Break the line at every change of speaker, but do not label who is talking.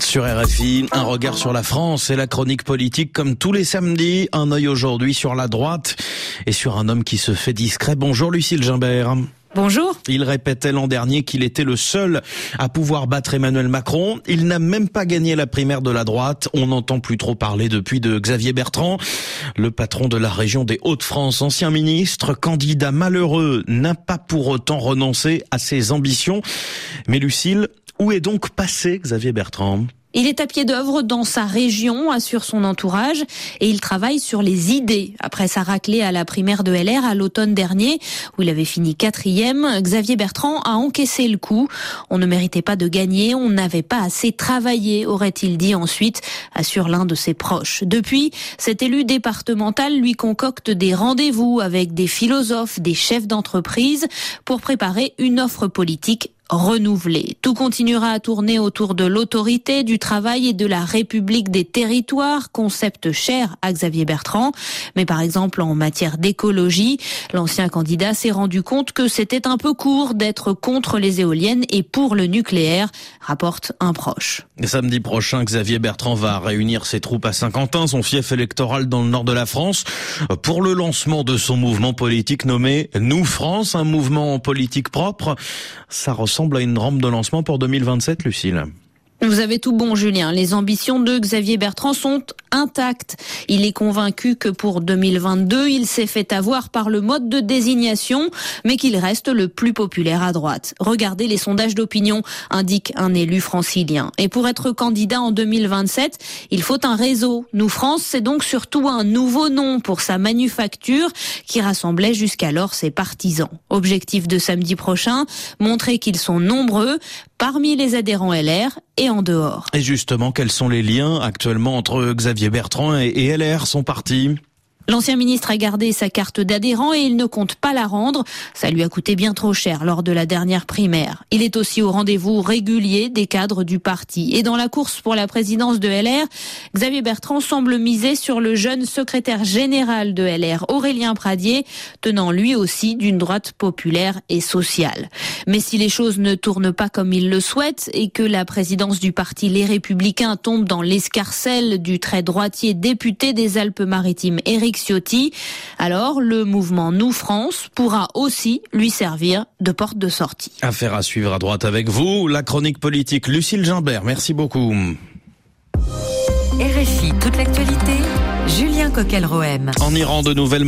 Sur RFI, un regard sur la France et la chronique politique comme tous les samedis, un œil aujourd'hui sur la droite et sur un homme qui se fait discret. Bonjour Lucille Gimbert. Il répétait l'an dernier qu'il était le seul à pouvoir battre Emmanuel Macron. Il n'a même pas gagné la primaire de la droite. On n'entend plus trop parler depuis de Xavier Bertrand. Le patron de la région des Hauts-de-France, ancien ministre, candidat malheureux, n'a pas pour autant renoncé à ses ambitions. Mais Lucille, où est donc passé Xavier Bertrand?
Il est à pied d'œuvre dans sa région, assure son entourage, et il travaille sur les idées. Après sa raclée à la primaire de LR à l'automne dernier, où il avait fini quatrième, Xavier Bertrand a encaissé le coup. On ne méritait pas de gagner, on n'avait pas assez travaillé, aurait-il dit ensuite, assure l'un de ses proches. Depuis, cet élu départemental lui concocte des rendez-vous avec des philosophes, des chefs d'entreprise, pour préparer une offre politique renouvelé. Tout continuera à tourner autour de l'autorité, du travail et de la République des territoires, concept cher à Xavier Bertrand. Mais par exemple, en matière d'écologie, l'ancien candidat s'est rendu compte que c'était un peu court d'être contre les éoliennes et pour le nucléaire, rapporte un proche.
Samedi prochain, Xavier Bertrand va réunir ses troupes à Saint-Quentin, son fief électoral dans le nord de la France, pour le lancement de son mouvement politique nommé Nous France, un mouvement politique propre. Ça ressemble à une rampe de lancement pour 2027, Lucille.
Vous avez tout bon, Julien. Les ambitions de Xavier Bertrand sont intactes. Il est convaincu que pour 2022, il s'est fait avoir par le mode de désignation, mais qu'il reste le plus populaire à droite. Regardez les sondages d'opinion, indique un élu francilien. Et pour être candidat en 2027, il faut un réseau. Nous France, c'est donc surtout un nouveau nom pour sa manufacture qui rassemblait jusqu'alors ses partisans. Objectif de samedi prochain, montrer qu'ils sont nombreux parmi les adhérents LR et en dehors.
Et justement, quels sont les liens actuellement entre Xavier Bertrand et LR, son parti
L'ancien ministre a gardé sa carte d'adhérent et il ne compte pas la rendre. Ça lui a coûté bien trop cher lors de la dernière primaire. Il est aussi au rendez-vous régulier des cadres du parti. Et dans la course pour la présidence de LR, Xavier Bertrand semble miser sur le jeune secrétaire général de LR, Aurélien Pradier, tenant lui aussi d'une droite populaire et sociale. Mais si les choses ne tournent pas comme il le souhaite et que la présidence du parti Les Républicains tombe dans l'escarcelle du très droitier député des Alpes-Maritimes, Éric Ciotti. Alors, le mouvement Nous France pourra aussi lui servir de porte de sortie.
Affaire à suivre à droite avec vous, la chronique politique Lucille Gimbert. Merci beaucoup.
RFI, toute l'actualité, Julien Coquel-Rohem.
En Iran, de nouvelles